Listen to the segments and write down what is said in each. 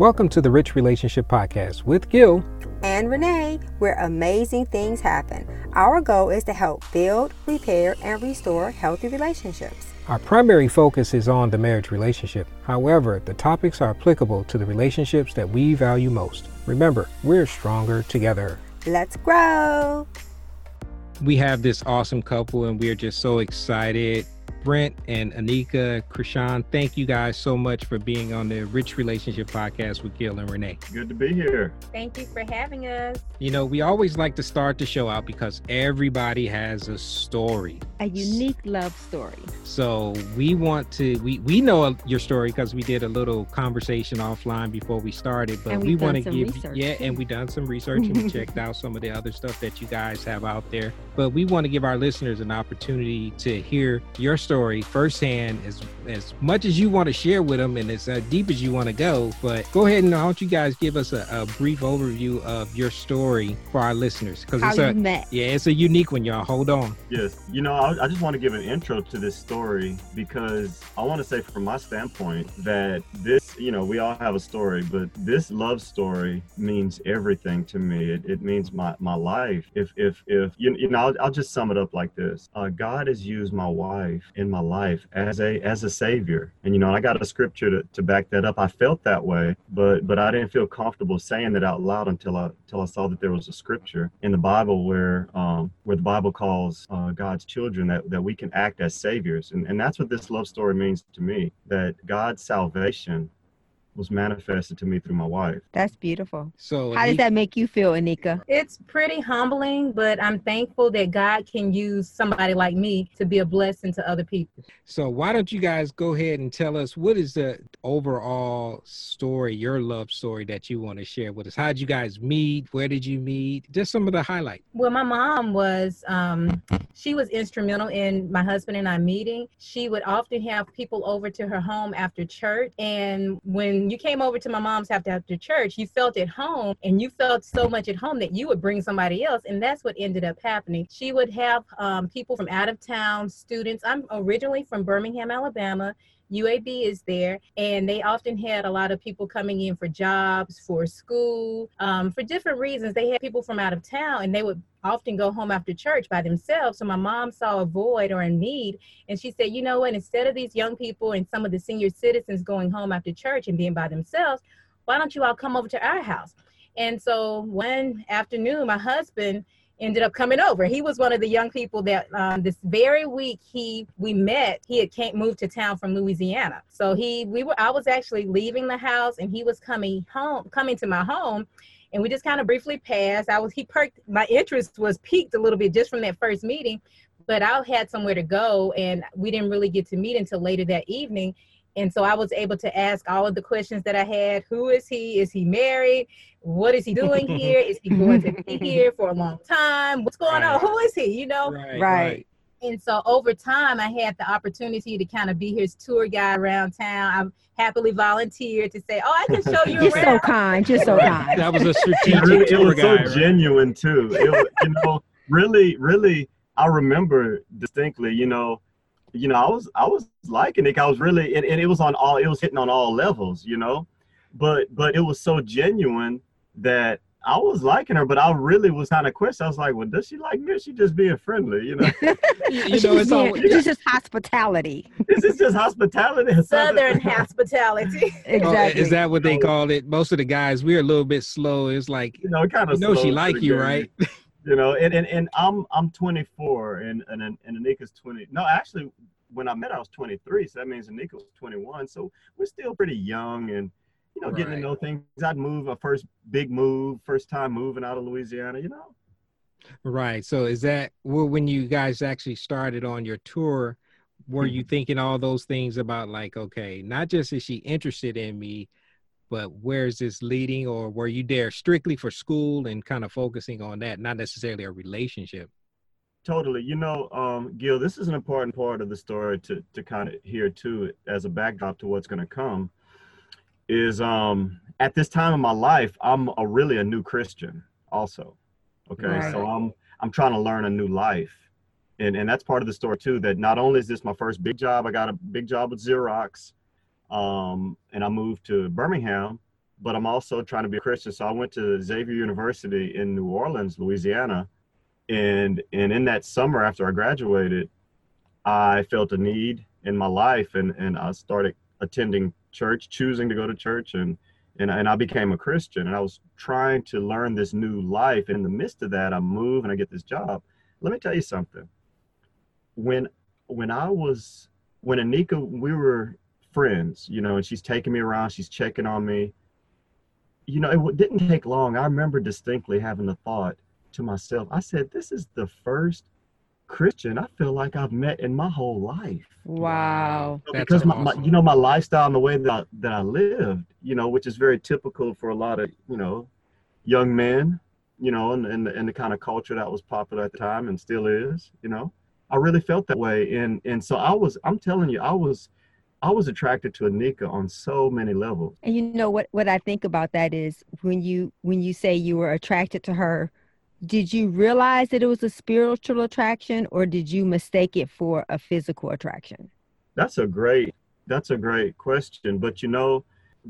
Welcome to the Rich Relationship Podcast with Gil and Renee, where amazing things happen. Our goal is to help build, repair, and restore healthy relationships. Our primary focus is on the marriage relationship. However, the topics are applicable to the relationships that we value most. Remember, we're stronger together. Let's grow. We have this awesome couple, and we are just so excited Brent and Anika, Krishan, thank you guys so much for being on the Rich Relationship Podcast with Gil and Renee. Good to be here. Thank you for having us. You know, we always like to start the show out because everybody has a story. A unique love story. So we want to, we, we know your story because we did a little conversation offline before we started, but we want to give, research. yeah, and we done some research and we checked out some of the other stuff that you guys have out there. But we want to give our listeners an opportunity to hear your story story firsthand as as much as you want to share with them and as uh, deep as you want to go. But go ahead and why don't you guys give us a, a brief overview of your story for our listeners? Because it's a met. yeah, it's a unique one, y'all. Hold on. Yes, you know, I, I just want to give an intro to this story because I want to say from my standpoint that this, you know, we all have a story, but this love story means everything to me. It, it means my my life. If if if you, you know, I'll, I'll just sum it up like this: uh, God has used my wife in my life as a as a savior. And you know i got a scripture to, to back that up. I felt that way but but i didn't feel comfortable saying that out loud until i until i saw that there was a scripture in the bible where um where the bible calls uh, god's children that that we can act as saviors. And, and that's what this love story means to me that god's salvation was manifested to me through my wife. That's beautiful. So how does that make you feel, Anika? It's pretty humbling, but I'm thankful that God can use somebody like me to be a blessing to other people. So why don't you guys go ahead and tell us what is the overall story, your love story that you want to share with us? How did you guys meet? Where did you meet? Just some of the highlights. Well, my mom was um, she was instrumental in my husband and I meeting. She would often have people over to her home after church, and when you came over to my mom's house after church, you felt at home and you felt so much at home that you would bring somebody else. And that's what ended up happening. She would have um, people from out of town, students. I'm originally from Birmingham, Alabama. UAB is there, and they often had a lot of people coming in for jobs, for school, um, for different reasons. They had people from out of town, and they would often go home after church by themselves. So my mom saw a void or a need, and she said, you know what, instead of these young people and some of the senior citizens going home after church and being by themselves, why don't you all come over to our house? And so one afternoon, my husband ended up coming over. He was one of the young people that um, this very week he we met. He had came moved to town from Louisiana. So he we were I was actually leaving the house and he was coming home coming to my home and we just kind of briefly passed. I was he perked my interest was piqued a little bit just from that first meeting, but I had somewhere to go and we didn't really get to meet until later that evening. And so I was able to ask all of the questions that I had. Who is he? Is he married? What is he doing here? Is he going to be here for a long time? What's going right. on? Who is he? You know? Right, right. And so over time, I had the opportunity to kind of be his tour guide around town. I'm happily volunteered to say, "Oh, I can show you You're around." so kind. You're so kind. that was a strategic it tour was guide. so right? genuine too. It, you know, really, really, I remember distinctly. You know, you know, I was I was liking it. I was really, and, and it was on all. It was hitting on all levels. You know, but but it was so genuine that I was liking her, but I really was kind of questioning. I was like, "Well, does she like me? Or she just being friendly?" You know, you know, it's all, this is just hospitality. This is just hospitality. Southern hospitality. exactly. Oh, is that what they call it? Most of the guys, we're a little bit slow. It's like, you know, kind of. You know, she like you, right? You know, and, and and I'm I'm 24, and and and Anika's 20. No, actually, when I met, I was 23, so that means Anika was 21. So we're still pretty young, and you know, right. getting to know things. I'd move a first big move, first time moving out of Louisiana, you know. Right. So is that well, when you guys actually started on your tour? Were mm-hmm. you thinking all those things about like, okay, not just is she interested in me, but where's this leading? Or were you there strictly for school and kind of focusing on that, not necessarily a relationship? Totally. You know, um, Gil, this is an important part of the story to to kind of hear too, as a backdrop to what's going to come is um at this time in my life i'm a really a new christian also okay right. so i'm i'm trying to learn a new life and and that's part of the story too that not only is this my first big job i got a big job with xerox um and i moved to birmingham but I'm also trying to be a Christian. So I went to Xavier University in New Orleans, Louisiana, and and in that summer after I graduated, I felt a need in my life, and and I started attending church, choosing to go to church, and and and I became a Christian, and I was trying to learn this new life. And in the midst of that, I move and I get this job. Let me tell you something. When when I was when Anika, we were friends, you know, and she's taking me around, she's checking on me. You know, it didn't take long. I remember distinctly having the thought to myself, I said, this is the first Christian I feel like I've met in my whole life. Wow. because my, my, you know, my lifestyle and the way that I, that I lived, you know, which is very typical for a lot of, you know, young men, you know, and, and, and the kind of culture that was popular at the time and still is, you know, I really felt that way. And, and so I was, I'm telling you, I was, I was attracted to Anika on so many levels. And you know what what I think about that is when you when you say you were attracted to her, did you realize that it was a spiritual attraction or did you mistake it for a physical attraction? That's a great that's a great question, but you know,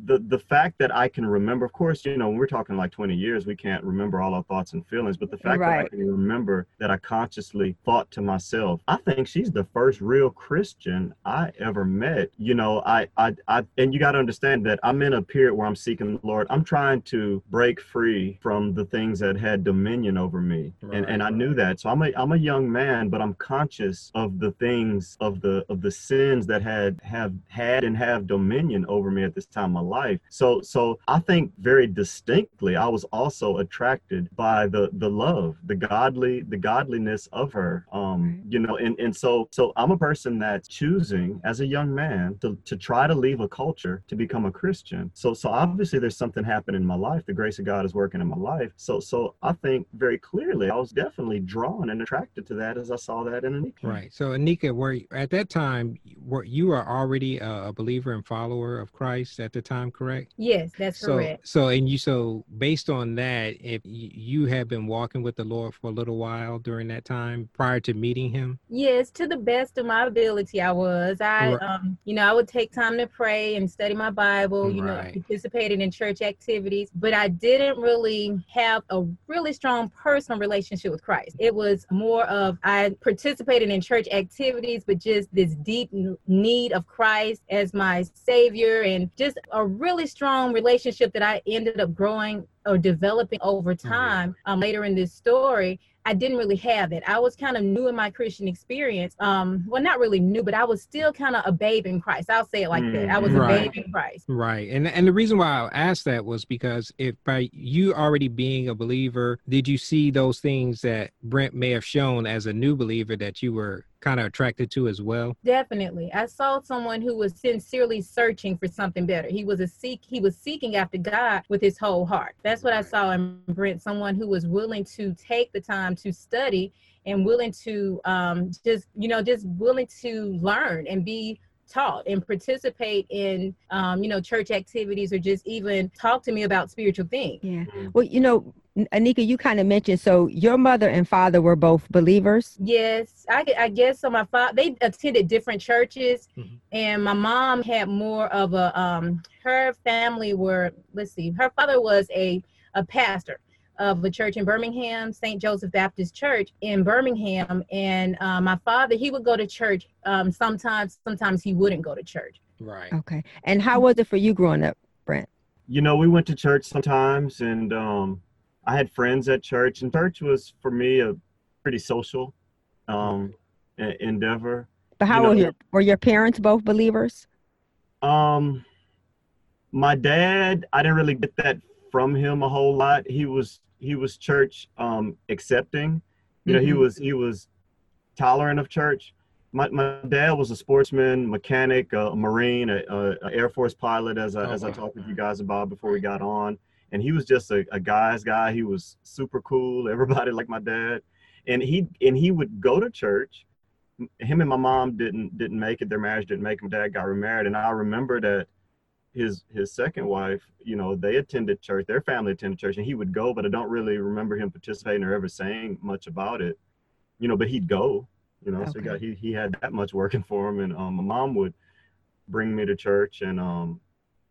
the the fact that I can remember, of course, you know, when we're talking like 20 years, we can't remember all our thoughts and feelings, but the fact right. that I can remember that I consciously thought to myself, I think she's the first real Christian I ever met. You know, I I, I and you got to understand that I'm in a period where I'm seeking the Lord. I'm trying to break free from the things that had dominion over me. Right. And and I knew that. So I'm a I'm a young man, but I'm conscious of the things of the of the sins that had have had and have dominion over me at this time my life. So so I think very distinctly I was also attracted by the the love, the godly, the godliness of her. Um, you know, and, and so so I'm a person that's choosing as a young man to, to try to leave a culture to become a Christian. So so obviously there's something happening in my life. The grace of God is working in my life. So so I think very clearly I was definitely drawn and attracted to that as I saw that in Anika. Right. So Anika, were at that time were you were already a believer and follower of Christ at the time, correct? Yes, that's so, correct. So, and you, so based on that, if you have been walking with the Lord for a little while during that time prior to meeting Him? Yes, to the best of my ability, I was. I, right. um, you know, I would take time to pray and study my Bible. You right. know, participated in church activities, but I didn't really have a really strong personal relationship with Christ. It was more of I participated in church activities, but just this deep need of Christ as my Savior and just a a really strong relationship that I ended up growing or developing over mm-hmm. time um, later in this story I didn't really have it. I was kind of new in my Christian experience. Um, well, not really new, but I was still kind of a babe in Christ. I'll say it like mm, that. I was right. a babe in Christ. Right. And and the reason why I asked that was because if by you already being a believer, did you see those things that Brent may have shown as a new believer that you were kind of attracted to as well? Definitely. I saw someone who was sincerely searching for something better. He was a seek he was seeking after God with his whole heart. That's what I saw in Brent, someone who was willing to take the time to study and willing to um, just, you know, just willing to learn and be taught and participate in um, you know church activities or just even talk to me about spiritual things yeah well you know Anika, you kind of mentioned so your mother and father were both believers. Yes, I, I guess so. My father they attended different churches, mm-hmm. and my mom had more of a um. Her family were let's see, her father was a a pastor of a church in Birmingham, St. Joseph Baptist Church in Birmingham, and uh, my father he would go to church um, sometimes. Sometimes he wouldn't go to church. Right. Okay. And how was it for you growing up, Brent? You know, we went to church sometimes, and um I had friends at church, and church was for me a pretty social um, endeavor. But how you know, were your were your parents both believers? Um, my dad, I didn't really get that from him a whole lot. He was he was church um, accepting. You know, mm-hmm. he was he was tolerant of church. My, my dad was a sportsman, mechanic, a marine, a, a, a Air Force pilot, as I, oh, as I talked with you guys about before we got on and he was just a, a guy's guy. He was super cool. Everybody liked my dad, and he and he would go to church. Him and my mom didn't didn't make it. Their marriage didn't make. My dad got remarried, and I remember that his his second wife, you know, they attended church. Their family attended church, and he would go, but I don't really remember him participating or ever saying much about it. You know, but he'd go. You know, okay. so he got he he had that much working for him, and um, my mom would bring me to church, and um,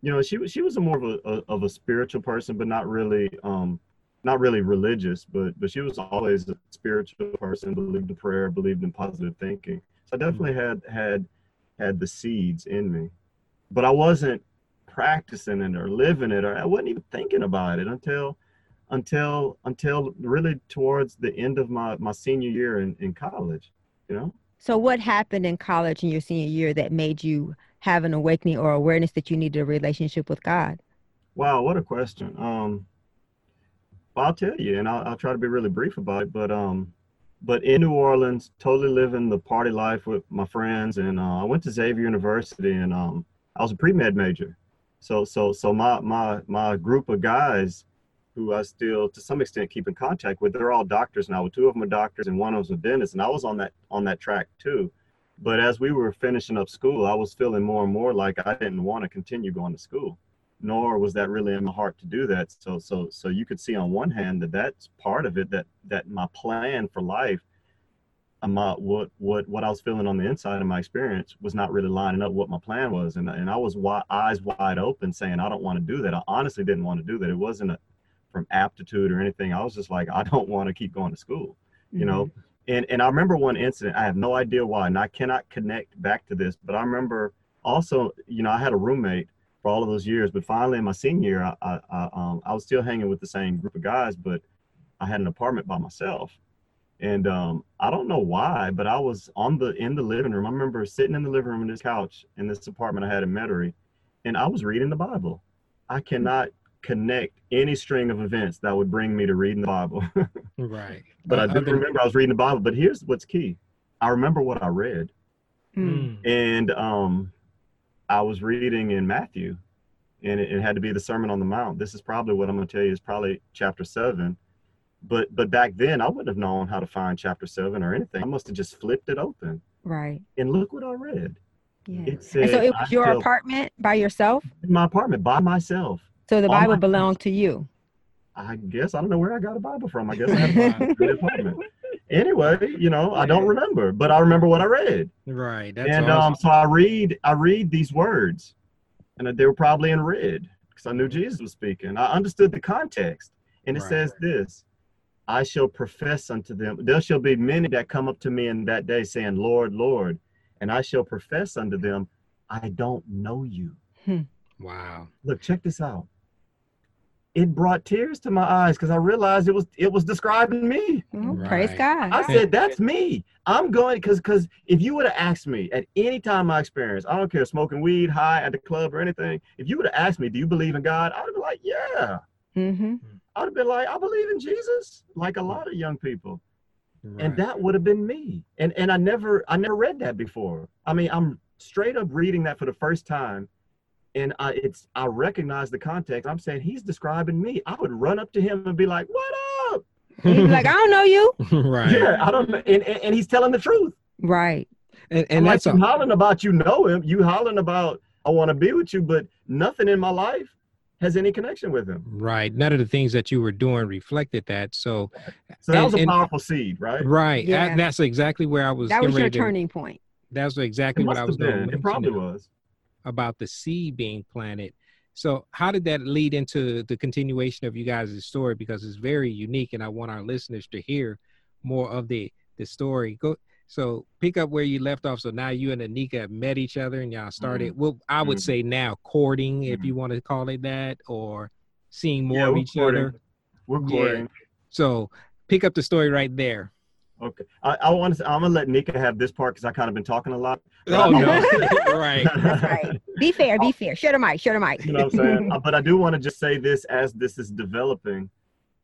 you know, she was she was a more of a, a, of a spiritual person, but not really um not really religious, but but she was always a spiritual person, believed in prayer, believed in positive thinking. So I definitely had had had the seeds in me, but I wasn't practicing it or living it, or I wasn't even thinking about it until until until really towards the end of my my senior year in, in college. You know. So what happened in college in your senior year that made you have an awakening or awareness that you needed a relationship with God? Wow, what a question. Um, well, I'll tell you, and I'll, I'll try to be really brief about it. But um, but in New Orleans, totally living the party life with my friends, and uh, I went to Xavier University, and um, I was a pre med major. So so so my my my group of guys who I still to some extent keep in contact with, they're all doctors now. Two of them are doctors, and one of them was a dentist, and I was on that on that track too. But as we were finishing up school, I was feeling more and more like I didn't want to continue going to school, nor was that really in my heart to do that. So, so, so you could see on one hand that that's part of it. That that my plan for life, my what what what I was feeling on the inside of my experience was not really lining up what my plan was, and and I was wide, eyes wide open, saying I don't want to do that. I honestly didn't want to do that. It wasn't a, from aptitude or anything. I was just like I don't want to keep going to school, you mm-hmm. know and and I remember one incident. I have no idea why, and I cannot connect back to this. But I remember also, you know, I had a roommate for all of those years. But finally, in my senior year, I I, I, um, I was still hanging with the same group of guys, but I had an apartment by myself. And um, I don't know why, but I was on the in the living room. I remember sitting in the living room in this couch in this apartment I had in Metairie, and I was reading the Bible. I cannot connect any string of events that would bring me to reading the Bible. right. But I do been... remember I was reading the Bible. But here's what's key. I remember what I read. Mm. And um, I was reading in Matthew, and it, it, had to be the Sermon on the Mount. This is probably what I'm going to tell you is probably chapter seven. But but back then I wouldn't have known how to find chapter seven or anything. I must have just flipped it open. Right. And look what I read. Yeah. It said, and so it was your apartment by yourself? My apartment by myself. So the Bible belonged to you. I guess I don't know where I got a Bible from. I guess I had a Bible Anyway, you know, I don't remember, but I remember what I read. Right. and um, awesome. um, so I read, I read these words, and they were probably in red because I knew Jesus was speaking. I understood the context, and it right. says this: "I shall profess unto them. There shall be many that come up to me in that day, saying, Lord, Lord, and I shall profess unto them, I don't know you." Hmm. Wow. Look, check this out it brought tears to my eyes because I realized it was it was describing me. right. Praise God. I said, "That's me." I'm going because because if you would have asked me at any time my experience, I don't care smoking weed, high at the club or anything. If you would have asked me, "Do you believe in God?" I'd be like, "Yeah." Mm-hmm. I'd have been like, "I believe in Jesus," like a lot of young people, right. and that would have been me. And and I never I never read that before. I mean, I'm straight up reading that for the first time and I, it's I recognize the context. I'm saying he's describing me. I would run up to him and be like, "What up?" He's like, "I don't know you." right. Yeah, I don't. And, and, and he's telling the truth. Right. And, and that's like, a- hollering about you know him. You hollering about I want to be with you, but nothing in my life has any connection with him. Right. None of the things that you were doing reflected that. So, so that and, was a powerful seed, right? Right. Yeah. that's exactly where I was. That was your turning to, point. That's exactly what I was doing. It probably was about the seed being planted. So, how did that lead into the continuation of you guys' story? Because it's very unique, and I want our listeners to hear more of the the story. Go. So, pick up where you left off. So now you and Anika have met each other, and y'all started. Mm-hmm. Well, I would mm-hmm. say now courting, mm-hmm. if you want to call it that, or seeing more yeah, of each courting. other. We're courting. Yeah. So, pick up the story right there. Okay, I, I want to. I'm gonna let Nika have this part because I kind of been talking a lot. Oh no, right. That's right. Be fair. Be fair. Share the mic. Share the mic. You know what I'm saying? Uh, but I do want to just say this as this is developing,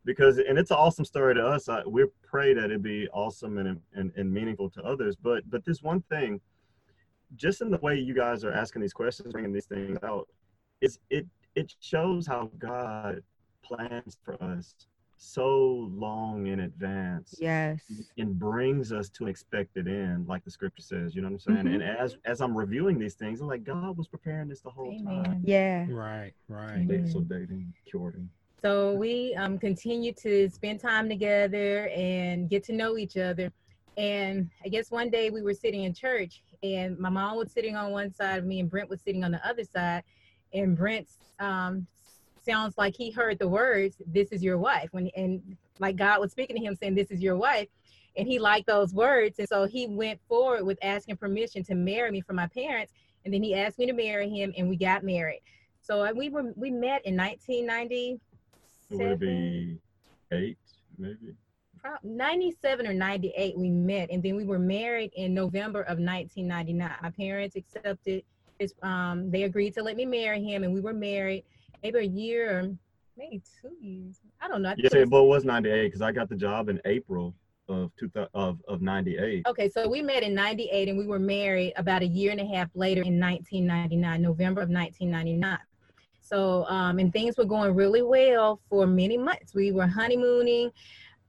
because and it's an awesome story to us. I, we pray that it be awesome and, and and meaningful to others. But but this one thing, just in the way you guys are asking these questions, bringing these things out, is it it shows how God plans for us so long in advance. Yes. And brings us to an expected end, like the scripture says. You know what I'm saying? Mm-hmm. And as as I'm reviewing these things, I'm like, God was preparing this the whole Amen. time. Yeah. Right, right. So dating, courting. So we um continue to spend time together and get to know each other. And I guess one day we were sitting in church and my mom was sitting on one side of me and Brent was sitting on the other side and Brent um, sounds like he heard the words, "This is your wife," when and like God was speaking to him, saying, "This is your wife." And he liked those words, and so he went forward with asking permission to marry me from my parents. And then he asked me to marry him, and we got married. So uh, we were we met in 1990. Would it be eight, maybe? 97 or 98 we met and then we were married in november of 1999 my parents accepted this um they agreed to let me marry him and we were married maybe a year or maybe two years i don't know I yeah was, but it was 98 because i got the job in april of two of, of 98 okay so we met in 98 and we were married about a year and a half later in 1999 november of 1999 so um, and things were going really well for many months we were honeymooning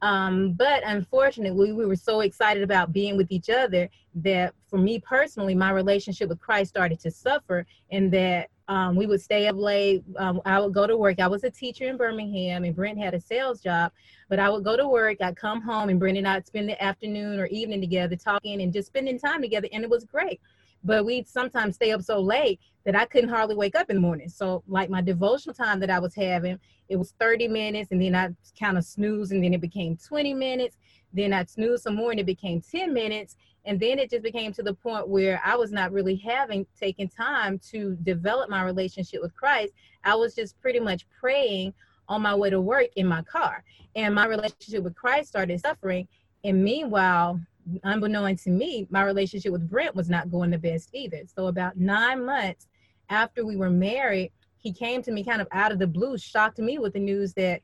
um, but unfortunately, we were so excited about being with each other that for me personally, my relationship with Christ started to suffer, and that um, we would stay up late. Um, I would go to work. I was a teacher in Birmingham, and Brent had a sales job. But I would go to work. I'd come home, and Brent and I'd spend the afternoon or evening together talking and just spending time together, and it was great. But we'd sometimes stay up so late that I couldn't hardly wake up in the morning. So, like my devotional time that I was having, it was 30 minutes and then I kind of snooze and then it became 20 minutes. Then I'd snooze some more and it became 10 minutes. And then it just became to the point where I was not really having taken time to develop my relationship with Christ. I was just pretty much praying on my way to work in my car. And my relationship with Christ started suffering. And meanwhile, unbeknown to me, my relationship with Brent was not going the best either. So about nine months after we were married, he came to me kind of out of the blue, shocked me with the news that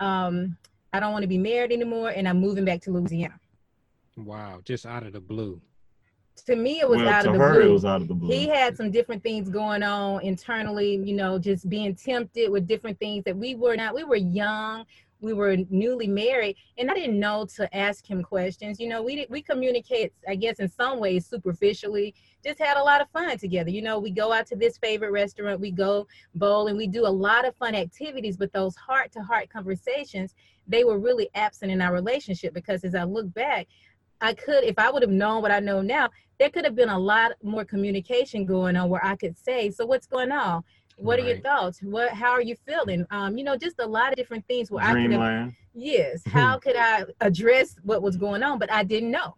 um, I don't want to be married anymore and I'm moving back to Louisiana. Wow, just out of the blue. To me, it was, well, out, of the her, blue. it was out of the blue. He had some different things going on internally, you know, just being tempted with different things that we were not. We were young we were newly married and i didn't know to ask him questions you know we we communicate i guess in some ways superficially just had a lot of fun together you know we go out to this favorite restaurant we go bowl and we do a lot of fun activities but those heart to heart conversations they were really absent in our relationship because as i look back I could, if I would have known what I know now, there could have been a lot more communication going on where I could say, So, what's going on? What right. are your thoughts? What how are you feeling? Um, you know, just a lot of different things where Dreamland. I could have, yes, how could I address what was going on? But I didn't know.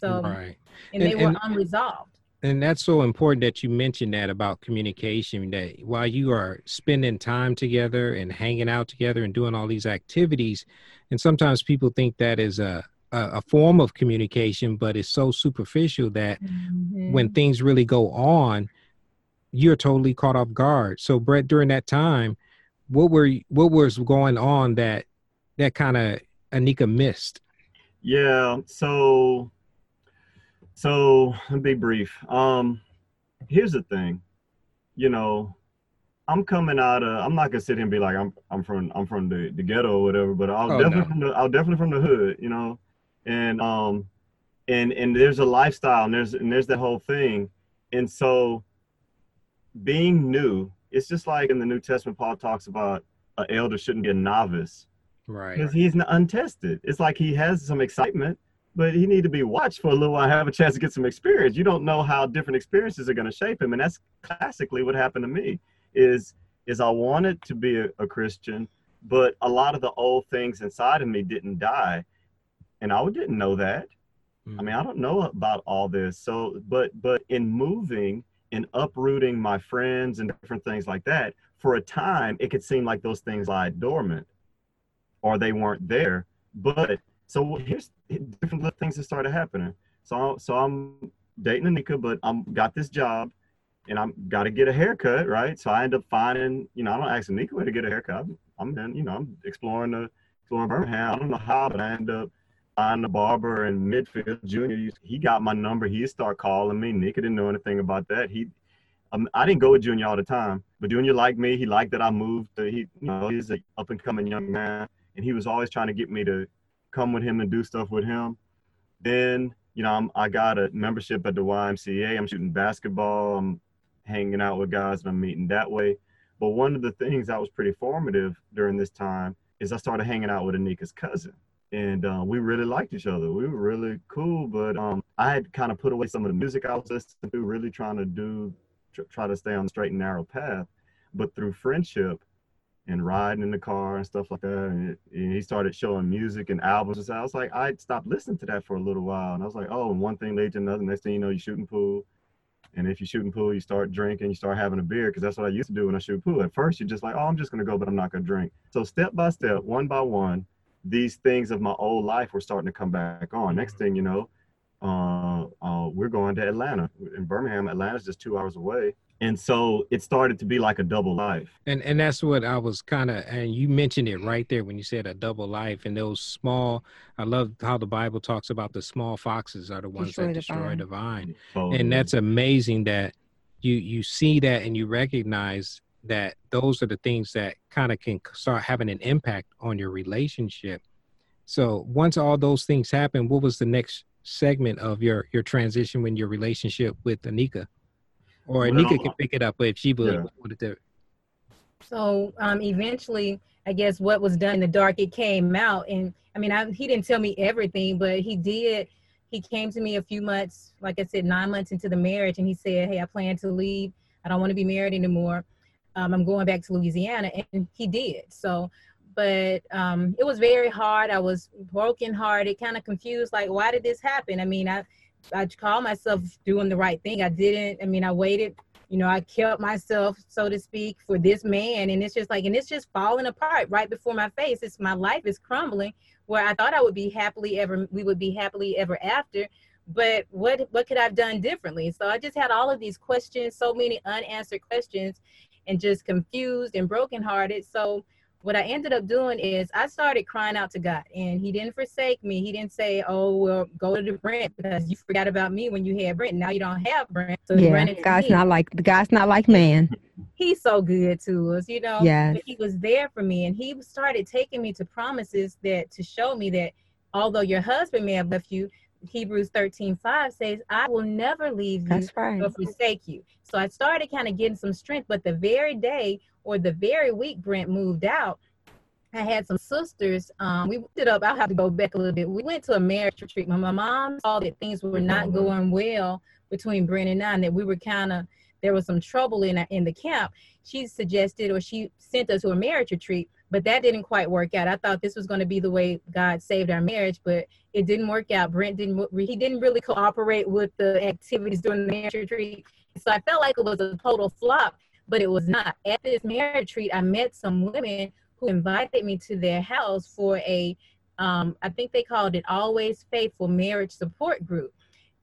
So right. and, and they were and, unresolved. And that's so important that you mentioned that about communication that while you are spending time together and hanging out together and doing all these activities, and sometimes people think that is a a, form of communication, but it's so superficial that mm-hmm. when things really go on, you're totally caught off guard. So Brent, during that time, what were what was going on that that kind of Anika missed? Yeah, so so let me be brief. Um here's the thing. You know, I'm coming out of I'm not gonna sit here and be like I'm I'm from I'm from the, the ghetto or whatever, but I was oh, definitely no. from the I was definitely from the hood, you know. And um and and there's a lifestyle and there's and there's that whole thing. And so being new, it's just like in the New Testament, Paul talks about an elder shouldn't be a novice. Right. Because he's untested. It's like he has some excitement, but he need to be watched for a little while, have a chance to get some experience. You don't know how different experiences are going to shape him. And that's classically what happened to me is, is I wanted to be a, a Christian, but a lot of the old things inside of me didn't die. And I didn't know that. Mm. I mean, I don't know about all this. So, but, but in moving, and uprooting my friends and different things like that, for a time, it could seem like those things lie dormant or they weren't there. But so here's different little things that started happening. So, so I'm dating Anika, but I'm got this job and I'm got to get a haircut, right? So I end up finding, you know, I don't ask Anika where to get a haircut. I'm in, you know, I'm exploring the exploring Birmingham. I don't know how, but I end up finding the barber in Midfield Junior. He got my number. He start calling me. Nika didn't know anything about that. He, um, I didn't go with Junior all the time, but Junior liked me. He liked that I moved. He, you know, he's an up and coming young man, and he was always trying to get me to come with him and do stuff with him. Then, you know, I'm, I got a membership at the YMCA. I'm shooting basketball. I'm hanging out with guys and I'm meeting that way. But one of the things that was pretty formative during this time is I started hanging out with Anika's cousin. And uh, we really liked each other. We were really cool, but um, I had kind of put away some of the music I was listening to, really trying to do, tr- try to stay on the straight and narrow path. but through friendship and riding in the car and stuff like that. And, and, he started showing music and albums. And I was like, I stopped listening to that for a little while. And I was like, oh, and one thing led to another. Next thing you know, you're shooting pool. And if you're shooting pool, you start drinking, you start having a beer, because that's what I used to do when I shoot pool. At first, you're just like, oh, I'm just going to go, but I'm not going to drink. So step by step, one by one, these things of my old life were starting to come back on. Next thing you know, uh, uh, we're going to Atlanta. In Birmingham, Atlanta's just two hours away and so it started to be like a double life. And and that's what i was kind of and you mentioned it right there when you said a double life and those small i love how the bible talks about the small foxes are the ones destroy that destroy the vine, oh, and that's amazing that you you see that and you recognize that those are the things that kind of can start having an impact on your relationship. So once all those things happen what was the next segment of your your transition when your relationship with anika or well, Nika can pick it up if she would yeah. wanted to. So um, eventually, I guess what was done in the dark, it came out, and I mean, I, he didn't tell me everything, but he did. He came to me a few months, like I said, nine months into the marriage, and he said, "Hey, I plan to leave. I don't want to be married anymore. Um, I'm going back to Louisiana," and he did. So, but um, it was very hard. I was broken hearted, kind of confused, like, why did this happen? I mean, I I call myself doing the right thing. I didn't. I mean, I waited. You know, I kept myself, so to speak, for this man, and it's just like, and it's just falling apart right before my face. It's my life is crumbling. Where I thought I would be happily ever, we would be happily ever after, but what what could I've done differently? So I just had all of these questions, so many unanswered questions, and just confused and brokenhearted. So what I ended up doing is I started crying out to God, and He didn't forsake me. He didn't say, "Oh, well, go to the Brent because you forgot about me when you had Brent. Now you don't have Brent." So yeah, God's not like the God's not like man. He's so good to us, you know. Yeah, he was there for me, and He started taking me to promises that to show me that although your husband may have left you, Hebrews 13, 5 says, I will never leave you That's right. or forsake you. So I started kind of getting some strength, but the very day or the very week Brent moved out, I had some sisters. Um, we ended up, I'll have to go back a little bit. We went to a marriage retreat. My, mom saw that things were not going well between Brent and I, and that we were kind of, there was some trouble in, in the camp. She suggested or she sent us to a marriage retreat, but that didn't quite work out. I thought this was going to be the way God saved our marriage, but it didn't work out. Brent didn't, he didn't really cooperate with the activities during the marriage retreat. So I felt like it was a total flop but it was not. At this marriage retreat, I met some women who invited me to their house for a, um, I think they called it Always Faithful Marriage Support Group.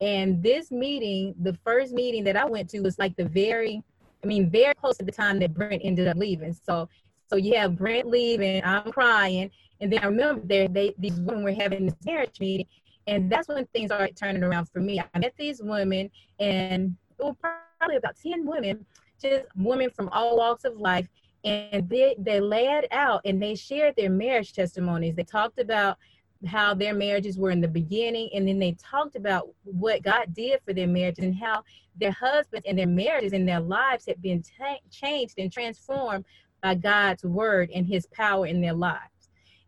And this meeting, the first meeting that I went to was like the very, I mean, very close to the time that Brent ended up leaving. So, so you have Brent leaving, I'm crying, and then I remember there they these women were having this marriage meeting, and that's when things started turning around for me. I met these women, and it was probably about ten women just women from all walks of life. And they, they laid out and they shared their marriage testimonies. They talked about how their marriages were in the beginning, and then they talked about what God did for their marriages and how their husbands and their marriages and their lives had been changed and transformed by God's word and his power in their lives.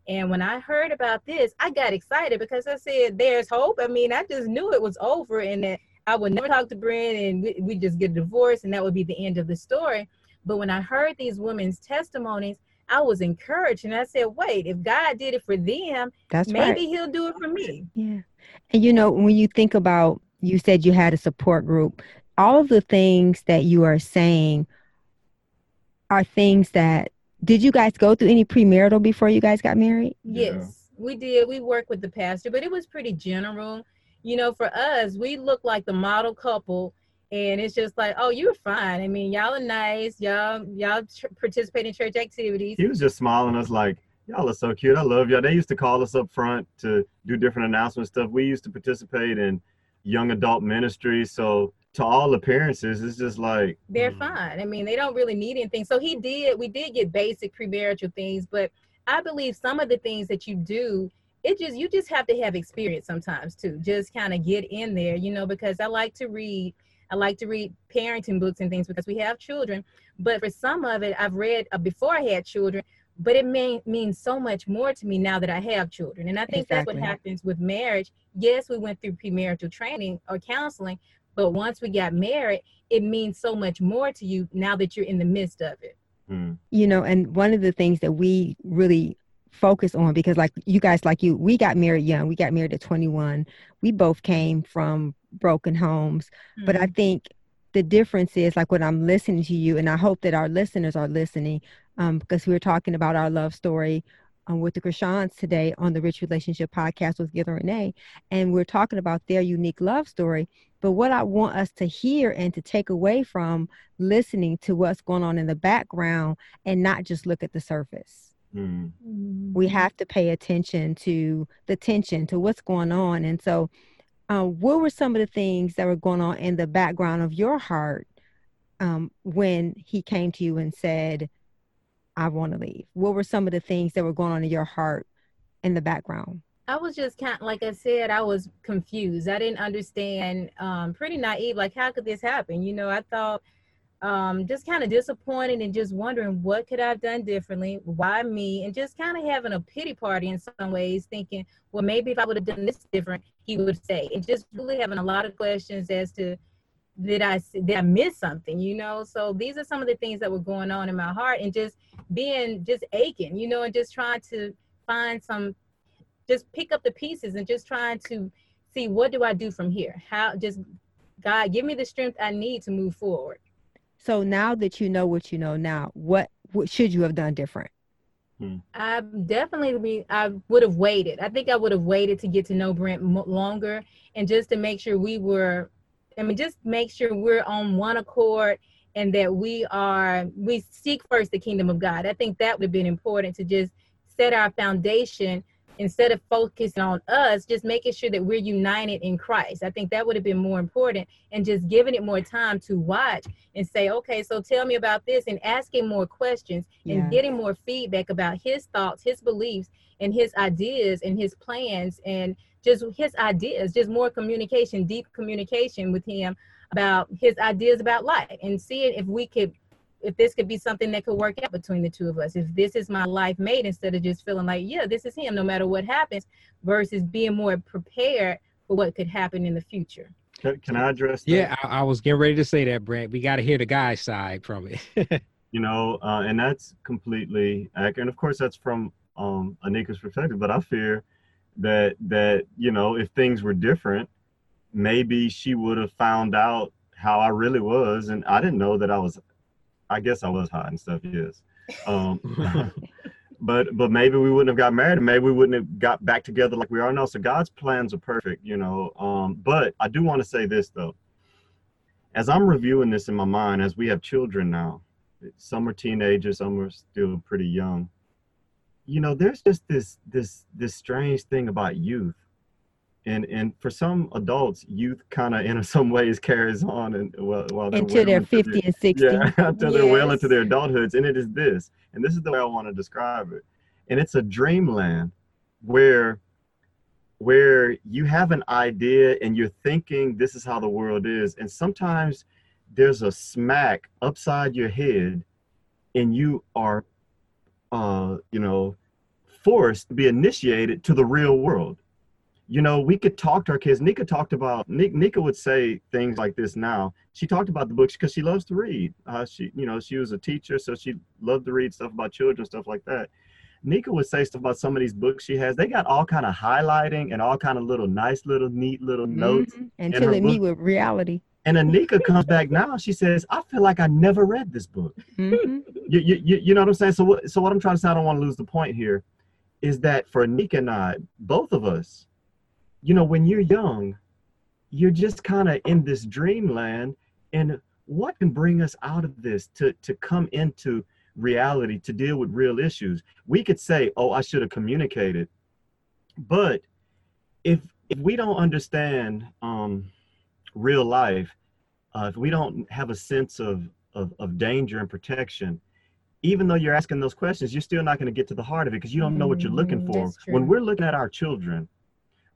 And when I heard about this, I got excited because I said, There's hope. I mean, I just knew it was over and that I would never talk to Brent and we, we just get a divorce and that would be the end of the story. But when I heard these women's testimonies, I was encouraged and I said, wait, if God did it for them, That's maybe right. he'll do it for me. Yeah. And you know, when you think about, you said you had a support group, all of the things that you are saying are things that, did you guys go through any premarital before you guys got married? Yes, yeah. we did. We worked with the pastor, but it was pretty general you know, for us, we look like the model couple and it's just like, oh, you're fine. I mean, y'all are nice. Y'all, y'all tr- participate in church activities. He was just smiling us like, y'all are so cute. I love y'all. They used to call us up front to do different announcement stuff. We used to participate in young adult ministry. So to all appearances, it's just like they're mm. fine. I mean, they don't really need anything. So he did. We did get basic premarital things, but I believe some of the things that you do it just you just have to have experience sometimes too just kind of get in there you know because i like to read i like to read parenting books and things because we have children but for some of it i've read uh, before i had children but it may, means so much more to me now that i have children and i think exactly. that's what happens with marriage yes we went through premarital training or counseling but once we got married it means so much more to you now that you're in the midst of it Mm. You know, and one of the things that we really focus on because like you guys like you we got married young we got married at 21 we both came from broken homes mm-hmm. but i mm. think the difference is like when i'm listening to you and i hope that our listeners are listening um, because we were talking about our love story um, with the Krishans today on the Rich Relationship Podcast with Gil and Renee, and we're talking about their unique love story. But what I want us to hear and to take away from listening to what's going on in the background and not just look at the surface. Mm. We have to pay attention to the tension, to what's going on. And so, uh, what were some of the things that were going on in the background of your heart um, when he came to you and said, I want to leave? What were some of the things that were going on in your heart in the background? I was just kind of, like I said, I was confused. I didn't understand, um, pretty naive. Like, how could this happen? You know, I thought um, just kind of disappointed and just wondering what could I've done differently, why me, and just kind of having a pity party in some ways, thinking, well, maybe if I would have done this different, he would say, and just really having a lot of questions as to did I did I miss something, you know? So these are some of the things that were going on in my heart, and just being just aching, you know, and just trying to find some, just pick up the pieces and just trying to see what do I do from here? How just God give me the strength I need to move forward. So now that you know what you know now, what, what should you have done different? Hmm. I definitely I would have waited. I think I would have waited to get to know Brent longer and just to make sure we were, I mean, just make sure we're on one accord and that we are, we seek first the kingdom of God. I think that would have been important to just set our foundation instead of focusing on us, just making sure that we're united in Christ. I think that would have been more important and just giving it more time to watch and say, okay, so tell me about this and asking more questions yeah. and getting more feedback about his thoughts, his beliefs, and his ideas and his plans and just his ideas, just more communication, deep communication with him about his ideas about life and seeing if we could if this could be something that could work out between the two of us if this is my life mate instead of just feeling like yeah this is him no matter what happens versus being more prepared for what could happen in the future. Can, can i address that? yeah I, I, was getting ready to say that brent. We got to hear the guy's side from it. You know uh, and that's completely accurate. And of course that's from um anika's perspective but i fear that that you know if things were different maybe she would have found out how i really was and i didn't know that i was I guess I was hot and stuff. Yes. Um, but but maybe we wouldn't have got married and maybe we wouldn't have got back together like we are now so god's plans are perfect you know um, but i do want to say this though as i'm reviewing this in my mind as we have children now some are teenagers some are still pretty young you know there's just this this this strange thing about youth and and for some adults youth kind of in some ways carries on and well, well until they're 50 their, and 60 yeah until yes. they're well into their adulthoods and it is this and this is the way i want to describe it and it's a dreamland where where you have an idea and you're thinking this is how the world is and sometimes there's a smack upside your head and you are uh you know forced to be initiated to the real world you know, we could talk to our kids. Nika talked about Nika would say things like this now. She talked about the books because she loves to read. Uh, she, you know, she was a teacher, so she loved to read stuff about children, stuff like that. Nika would say stuff about some of these books she has. They got all kind of highlighting and all kind of little nice, little neat little mm-hmm. notes. Until they meet with reality. And Anika comes back now. She says, "I feel like I never read this book." Mm-hmm. You, you, you know what I'm saying? So what? So what I'm trying to say, I don't want to lose the point here, is that for Anika and I, both of us, you know, when you're young, you're just kind of in this dreamland. And what can bring us out of this to, to come into reality, to deal with real issues? We could say, oh, I should have communicated. But if if we don't understand um, real life, uh, if we don't have a sense of, of, of danger and protection, even though you're asking those questions, you're still not going to get to the heart of it because you don't know what you're looking mm, for. When we're looking at our children,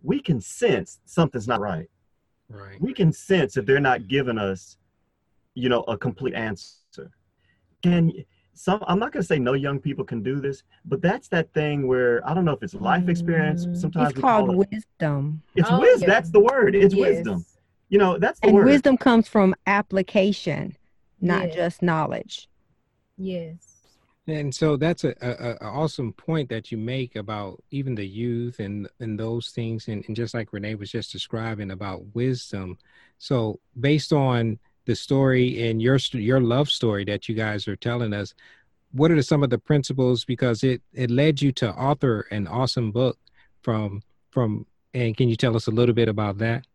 we can sense something's not right. Right. We can sense if they're not giving us, you know, a complete answer. Can some I'm not going to say no young people can do this, but that's that thing where I don't know if it's life experience. Mm, sometimes it's called it, wisdom. It's oh, wisdom. That's the word. It's yes. wisdom. You know, that's the and word. wisdom comes from application, not yes. just knowledge. Yes. And so that's a, a, a, awesome point that you make about even the youth and and those things, and, and just like Renee was just describing about wisdom. So based on the story and your your love story that you guys are telling us, what are some of the principles? Because it it led you to author an awesome book from from. And can you tell us a little bit about that?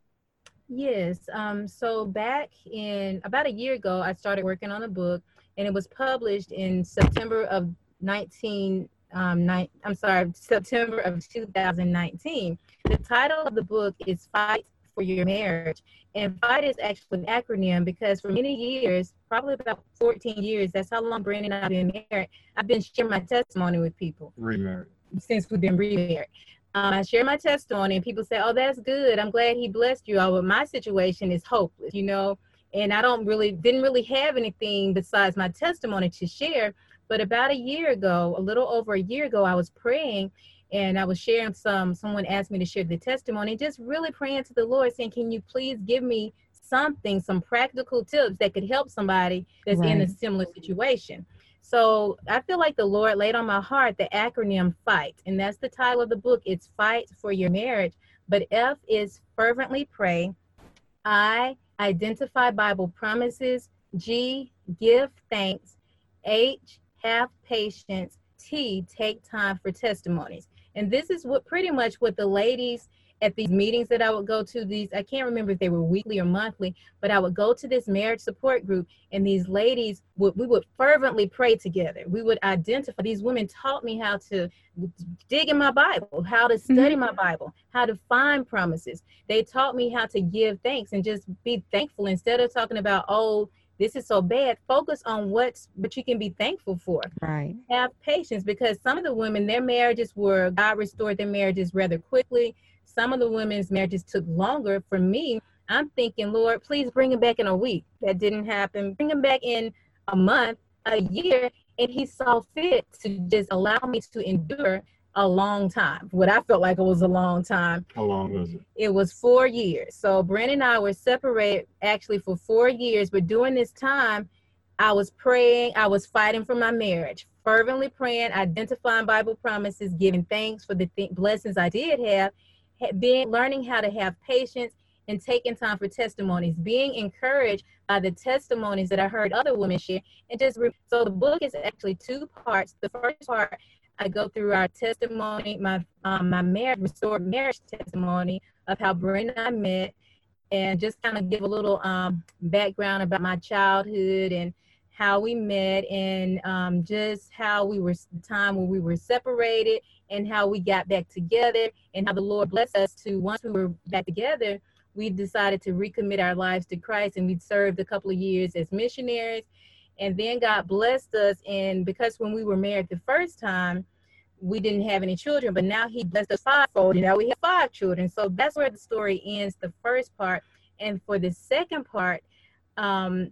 Yes. Um, so back in about a year ago, I started working on a book and it was published in September of 19 um, ni- I'm sorry, September of 2019. The title of the book is Fight for Your Marriage. And FIGHT is actually an acronym because for many years, probably about 14 years, that's how long Brent and I have been married, I've been sharing my testimony with people. Remarried. Since we've been remarried. Um, I share my testimony and people say, oh, that's good. I'm glad he blessed you. Oh, but my situation is hopeless, you know? And I don't really didn't really have anything besides my testimony to share. But about a year ago, a little over a year ago, I was praying and I was sharing some someone asked me to share the testimony, just really praying to the Lord saying, Can you please give me something, some practical tips that could help somebody that's right. in a similar situation. So I feel like the Lord laid on my heart the acronym FIGHT, and that's the title of the book. It's Fight for Your Marriage. But F is fervently pray. I identify Bible promises. G, give thanks. H, have patience. T, take time for testimonies. And this is what pretty much what the ladies at these meetings that I would go to these I can't remember if they were weekly or monthly but I would go to this marriage support group and these ladies would we would fervently pray together. We would identify these women taught me how to dig in my Bible how to study mm-hmm. my Bible how to find promises. They taught me how to give thanks and just be thankful. Instead of talking about oh this is so bad focus on what's what you can be thankful for. Right. Have patience because some of the women their marriages were god restored their marriages rather quickly some of the women's marriages took longer. For me, I'm thinking, Lord, please bring him back in a week. That didn't happen. Bring him back in a month, a year. And he saw fit to just allow me to endure a long time. What I felt like it was a long time. How long was it? It was four years. So Brent and I were separated actually for four years. But during this time, I was praying, I was fighting for my marriage, fervently praying, identifying Bible promises, giving thanks for the th- blessings I did have, being learning how to have patience and taking time for testimonies, being encouraged by the testimonies that I heard other women share, and just re- so the book is actually two parts. The first part I go through our testimony, my um, my marriage restored marriage testimony of how Brent and I met, and just kind of give a little um, background about my childhood and how we met and um, just how we were the time when we were separated and how we got back together and how the Lord blessed us to once we were back together, we decided to recommit our lives to Christ and we served a couple of years as missionaries. And then God blessed us. And because when we were married the first time, we didn't have any children, but now He blessed us fivefold, and now we have five children. So that's where the story ends, the first part. And for the second part, um,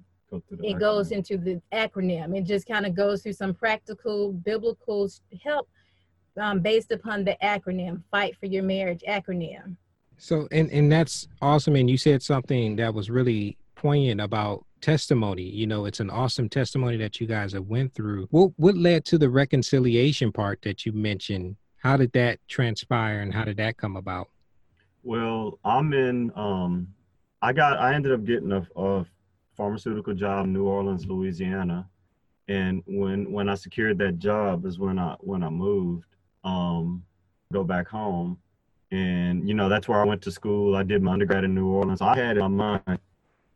it goes into the acronym. It just kind of goes through some practical biblical help um, based upon the acronym Fight for Your Marriage acronym. So, and, and that's awesome. And you said something that was really poignant about testimony. You know, it's an awesome testimony that you guys have went through. What, what led to the reconciliation part that you mentioned? How did that transpire and how did that come about? Well, I'm in, um, I got, I ended up getting a, a pharmaceutical job in New Orleans, Louisiana. And when, when I secured that job is when I, when I moved um, go back home. And, you know, that's where I went to school. I did my undergrad in New Orleans. I had in my mind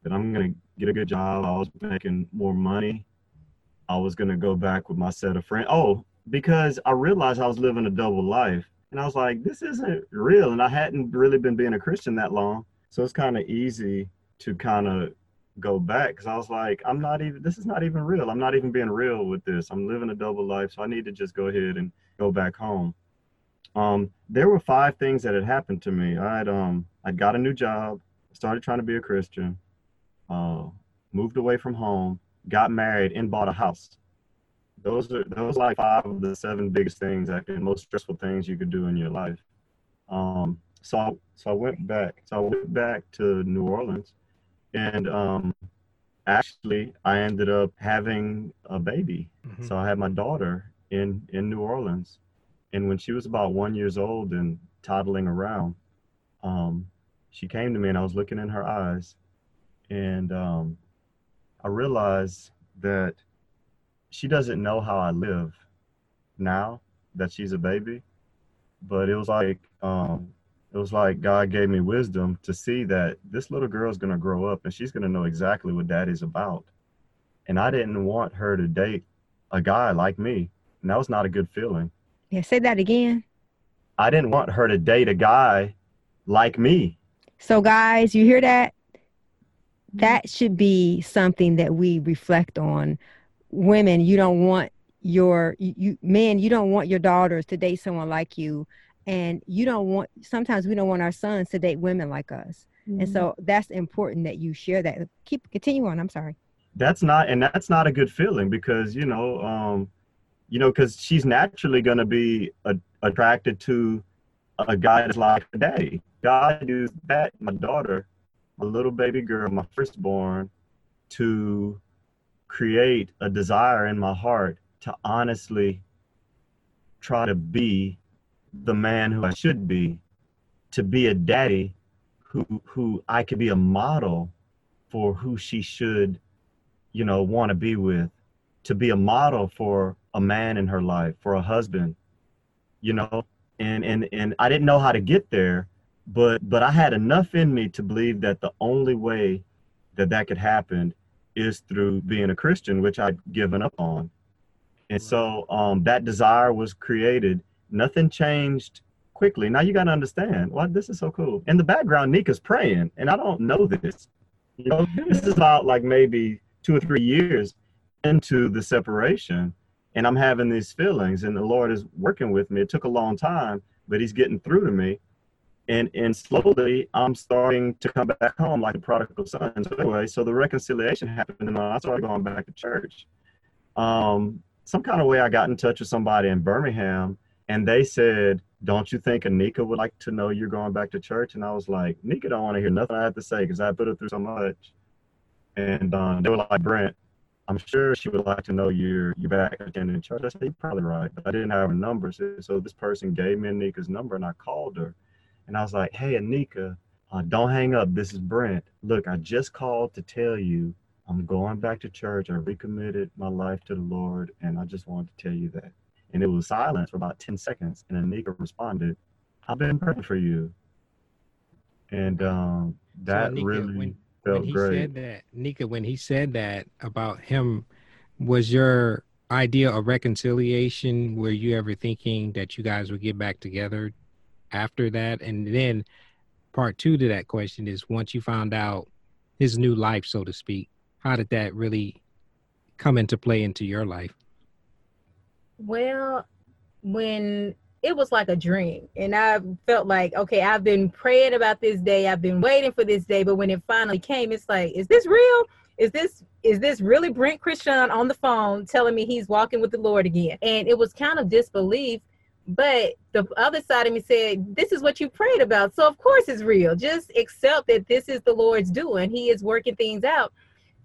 that I'm to get a good job. I was making more money. I was to go back with my set of friends. Oh, because I realized I was living a double life. And I was like, this isn't real. And I hadn't really been being a Christian that long. So it's kind of easy to kind of go back because I was like, I'm not even, this is not even real. I'm not even being real with this. I'm living a double life. So I need to just go ahead and go back home. Um, there were five things that had happened to me. I'd, um, I got a new job, started trying to be a Christian, uh, moved away from home, got married, and bought a house. Those are those are like five of the seven biggest things and most stressful things you could do in your life. Um, so so I went back. So I went back to New Orleans and um, actually, I ended up having a baby. Mm-hmm. So I had my daughter in in New Orleans, and when she was about one years old and toddling around, um, she came to me and I was looking in her eyes, and um, I realized that she doesn't know how I live now that she's a baby, but it was like um, it was like God gave me wisdom to see that this little girl is gonna grow up and she's gonna know exactly what daddy's about, and I didn't want her to date a guy like me, and that was not a good feeling. Yeah, say that again. I didn't want her to date a guy like me. So, guys, you hear that? That should be something that we reflect on. Women, you don't want your you, you men, you don't want your daughters to date someone like you, and you don't want. Sometimes we don't want our sons to date women like us, mm-hmm. and so that's important that you share that. Keep continue on. I'm sorry. That's not, and that's not a good feeling because you know, um, you know, because she's naturally going to be a, attracted to a guy that's like her daddy. God used that, my daughter, my little baby girl, my firstborn, to create a desire in my heart to honestly try to be the man who I should be, to be a daddy who who I could be a model for who she should, you know, want to be with, to be a model for a man in her life, for a husband, you know, and and and I didn't know how to get there, but but I had enough in me to believe that the only way that that could happen is through being a Christian, which I'd given up on. And so um, that desire was created. Nothing changed quickly. Now you got to understand, why this is so cool. In the background, Nika's praying, and I don't know this. You know, this is about like maybe two or three years into the separation and I'm having these feelings, and the Lord is working with me. It took a long time, but He's getting through to me, and and slowly I'm starting to come back home like a prodigal son. So anyway, so the reconciliation happened, and I started going back to church. Um, some kind of way I got in touch with somebody in Birmingham, and they said, "Don't you think Anika would like to know you're going back to church?" And I was like, "Nika don't want to hear nothing I have to say because I put her through so much." And um, they were like, "Brent, I'm sure she would like to know you're you're back attending church. I said, You're probably right. But I didn't have her number. So, this person gave me Anika's number and I called her. And I was like, Hey Anika, uh, don't hang up. This is Brent. Look, I just called to tell you I'm going back to church. I recommitted my life to the Lord and I just wanted to tell you that. And it was silence for about 10 seconds. And Anika responded, I've been praying for you. And um, that so Anika, really when- when he great. said that, Nika, when he said that about him, was your idea of reconciliation? Were you ever thinking that you guys would get back together after that? And then part two to that question is once you found out his new life, so to speak, how did that really come into play into your life? Well, when it was like a dream. And I felt like, okay, I've been praying about this day. I've been waiting for this day. But when it finally came, it's like, is this real? Is this is this really Brent Christian on the phone telling me he's walking with the Lord again? And it was kind of disbelief. But the other side of me said, This is what you prayed about. So of course it's real. Just accept that this is the Lord's doing. He is working things out.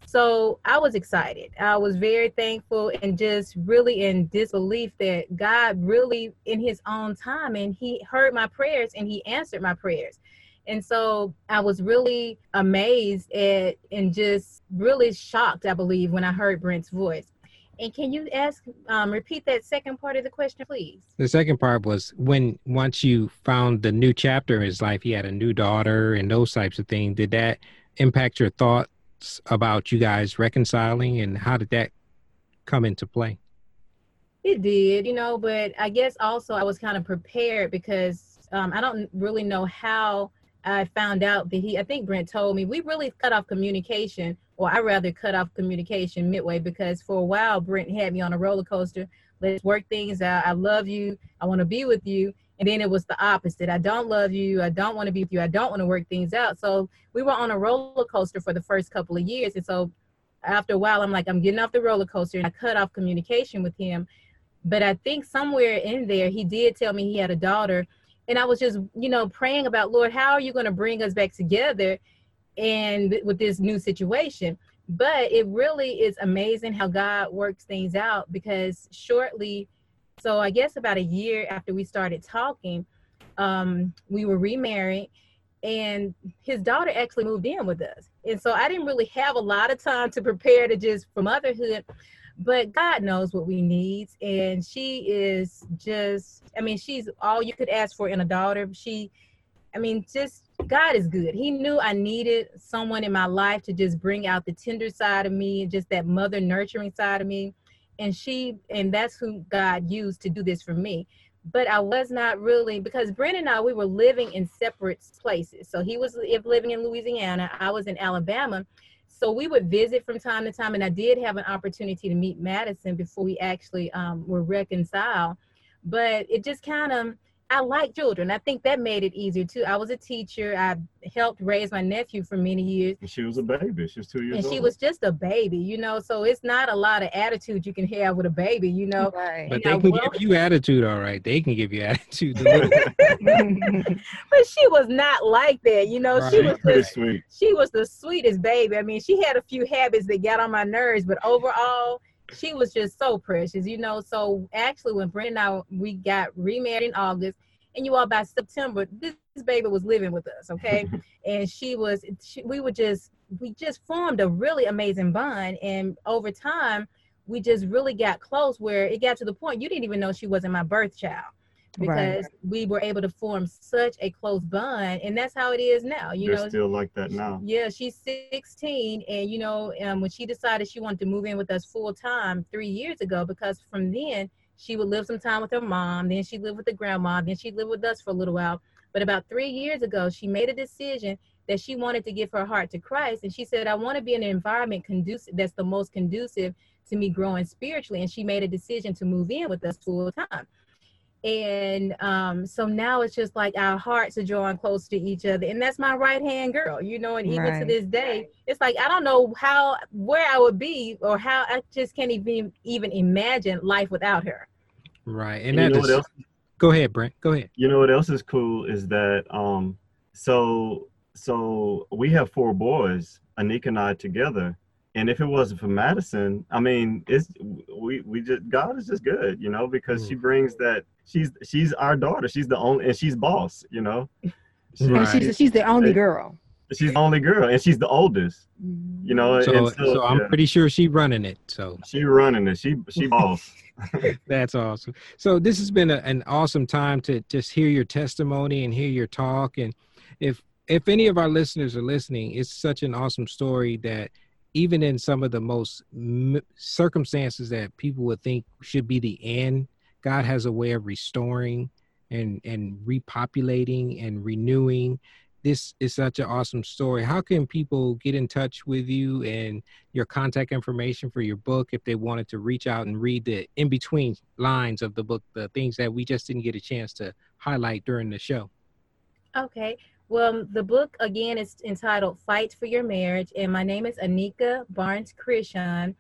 So I was excited. I was very thankful and just really in disbelief that God really, in His own time, and He heard my prayers and He answered my prayers. And so I was really amazed at and just really shocked, I believe, when I heard Brent's voice. And can you ask, um, repeat that second part of the question, please? The second part was when once you found the new chapter in his life, he had a new daughter and those types of things. Did that impact your thought about you guys reconciling and how did that come into play? It did, you know, but I guess also I was kind of prepared because um, I don't really know how I found out that he, I think Brent told me, we really cut off communication, or I rather cut off communication midway because for a while Brent had me on a roller coaster. Let's work things out. I love you. I want to be with you. And then it was the opposite. I don't love you. I don't want to be with you. I don't want to work things out. So we were on a roller coaster for the first couple of years. And so after a while, I'm like, I'm getting off the roller coaster. And I cut off communication with him. But I think somewhere in there, he did tell me he had a daughter. And I was just, you know, praying about, Lord, how are you going to bring us back together and with this new situation? but it really is amazing how God works things out because shortly, so I guess about a year after we started talking, um, we were remarried and his daughter actually moved in with us. And so I didn't really have a lot of time to prepare to just for motherhood, but God knows what we need. And she is just, I mean, she's all you could ask for in a daughter. She, I mean, just God is good. He knew I needed someone in my life to just bring out the tender side of me just that mother nurturing side of me. And she, and that's who God used to do this for me. But I was not really because Brent and I we were living in separate places. So he was living in Louisiana, I was in Alabama. So we would visit from time to time, and I did have an opportunity to meet Madison before we actually um, were reconciled. But it just kind of I like children. I think that made it easier too. I was a teacher. I helped raise my nephew for many years. And she was a baby. She was two years and old. she was just a baby, you know. So it's not a lot of attitude you can have with a baby, you know. Right. But they can give you attitude, all right. They can give you attitude. but she was not like that, you know. Right. She was pretty sweet. She was the sweetest baby. I mean, she had a few habits that got on my nerves, but overall she was just so precious, you know. So actually, when Brent and I we got remarried in August, and you all by September, this, this baby was living with us, okay? and she was, she, we were just, we just formed a really amazing bond, and over time, we just really got close. Where it got to the point you didn't even know she wasn't my birth child because right. we were able to form such a close bond and that's how it is now you They're know still like that now. yeah she's 16 and you know um, when she decided she wanted to move in with us full time three years ago because from then she would live some time with her mom then she lived with the grandma then she lived with us for a little while. But about three years ago she made a decision that she wanted to give her heart to christ and she said i want to be in an environment conducive that's the most conducive to me growing spiritually and she made a decision to move in with us full time and um, so now it's just like our hearts are drawing close to each other. And that's my right hand girl you know and even right. to this day it's like i don't know how where i would be or how i just can't even even imagine life without her. Right. And, and that is, go ahead brent. Go ahead. You know what else is cool is that um so so we have four boys anika and i together and if it wasn't for Madison, I mean, it's we we just God is just good, you know, because mm. she brings that she's she's our daughter. She's the only and she's boss, you know. She, right. she's she's the only girl. She's the only girl, and she's the oldest. You know, so, so, so I'm yeah. pretty sure she's running it. So she running it. She she boss. That's awesome. So this has been a, an awesome time to just hear your testimony and hear your talk. And if if any of our listeners are listening, it's such an awesome story that even in some of the most m- circumstances that people would think should be the end, God has a way of restoring and and repopulating and renewing. This is such an awesome story. How can people get in touch with you and your contact information for your book if they wanted to reach out and read the in between lines of the book, the things that we just didn't get a chance to highlight during the show? Okay. Well, the book again is entitled Fight for Your Marriage, and my name is Anika Barnes Christian,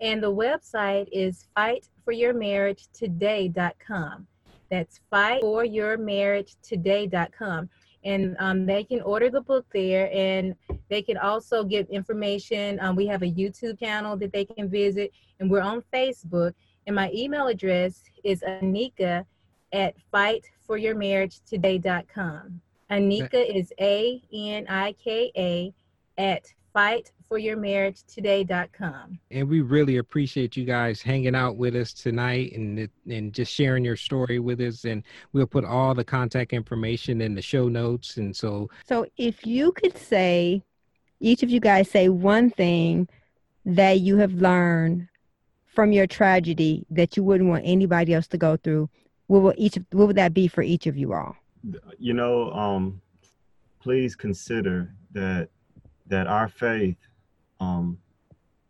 and the website is fightforyourmarriagetoday.com. That's fightforyourmarriagetoday.com. And um, they can order the book there, and they can also get information. Um, we have a YouTube channel that they can visit, and we're on Facebook. And my email address is anika at fightforyourmarriagetoday.com. Anika is A N I K A at fightforyourmarriagetoday.com. And we really appreciate you guys hanging out with us tonight and and just sharing your story with us. And we'll put all the contact information in the show notes. And so, so if you could say, each of you guys say one thing that you have learned from your tragedy that you wouldn't want anybody else to go through, what will each what would that be for each of you all? You know, um, please consider that that our faith um,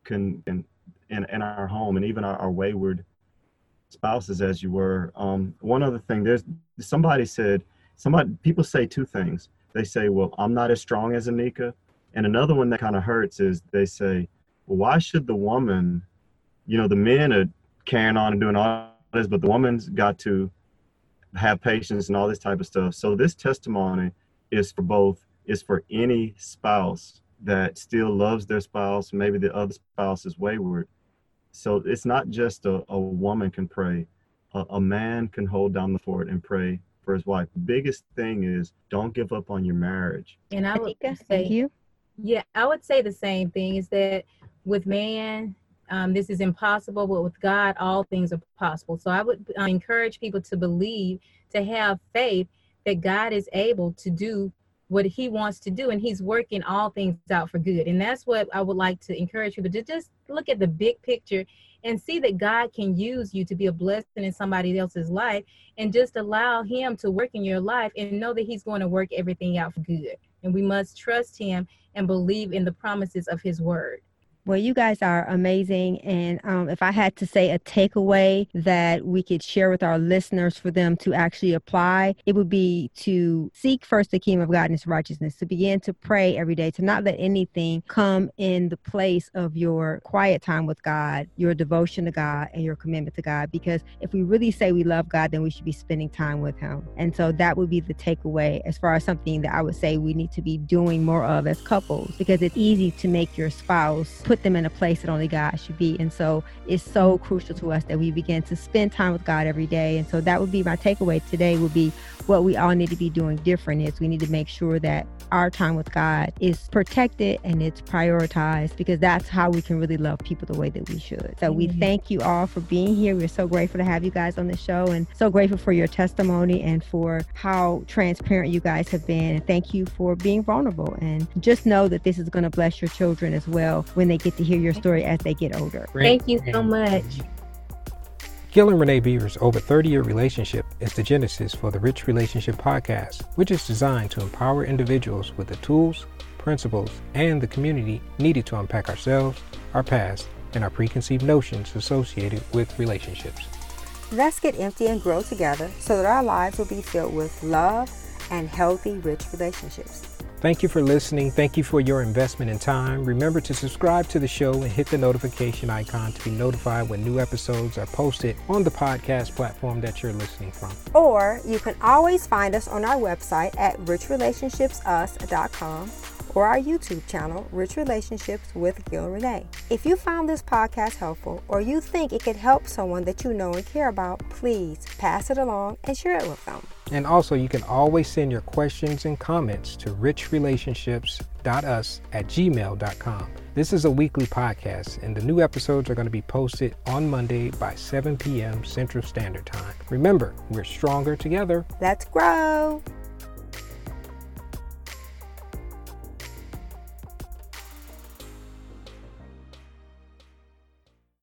can in, in, in our home and even our, our wayward spouses as you were. Um, one other thing, there's somebody said somebody people say two things. They say, "Well, I'm not as strong as Anika," and another one that kind of hurts is they say, "Well, why should the woman, you know, the men are carrying on and doing all this, but the woman's got to have patience and all this type of stuff. So this testimony is for both, is for any spouse that still loves their spouse. Maybe the other spouse is wayward. So it's not just a, a woman can pray. A, a man can hold down the fort and pray for his wife. The biggest thing is don't give up on your marriage. And I would say, you. Yeah, I would say the same thing is that with man, um, this is impossible, but with God, all things are possible. So I would uh, encourage people to believe, to have faith that God is able to do what he wants to do and he's working all things out for good. And that's what i would like to encourage people to just look at the big picture and see that god can use you to be a blessing in somebody else's life and just allow him to work in your life and know that he's going to work everything out for good. And we must trust him and believe in the promises of his word well, you guys are amazing. And um, if I had to say a takeaway that we could share with our listeners for them to actually apply, it would be to seek first the kingdom of God and his righteousness, to begin to pray every day, to not let anything come in the place of your quiet time with God, your devotion to God, and your commitment to God. Because if we really say we love God, then we should be spending time with him. And so that would be the takeaway as far as something that I would say we need to be doing more of as couples, because it's easy to make your spouse put put them in a place that only God should be. And so it's so mm. crucial to us that we begin to spend time with God every day. And so that would be my takeaway today would be what we all need to be doing different is we need to make sure that our time with God is protected and it's prioritized because that's how we can really love people the way that we should. So we thank you all for being here. We're so grateful to have you guys on the show and so grateful for your testimony and for how transparent you guys have been. And thank you for being vulnerable. And just know that this is going to bless your children as well when they get to hear your story as they get older. Thank you so much. Gil and Renee Beaver's over 30 year relationship is the genesis for the Rich Relationship Podcast, which is designed to empower individuals with the tools, principles, and the community needed to unpack ourselves, our past, and our preconceived notions associated with relationships. Let's get empty and grow together so that our lives will be filled with love and healthy, rich relationships. Thank you for listening. Thank you for your investment in time. Remember to subscribe to the show and hit the notification icon to be notified when new episodes are posted on the podcast platform that you're listening from. Or you can always find us on our website at richrelationshipsus.com or our YouTube channel, Rich Relationships with Gil Renee. If you found this podcast helpful or you think it could help someone that you know and care about, please pass it along and share it with them. And also, you can always send your questions and comments to richrelationships.us at gmail.com. This is a weekly podcast, and the new episodes are going to be posted on Monday by 7 p.m. Central Standard Time. Remember, we're stronger together. Let's grow.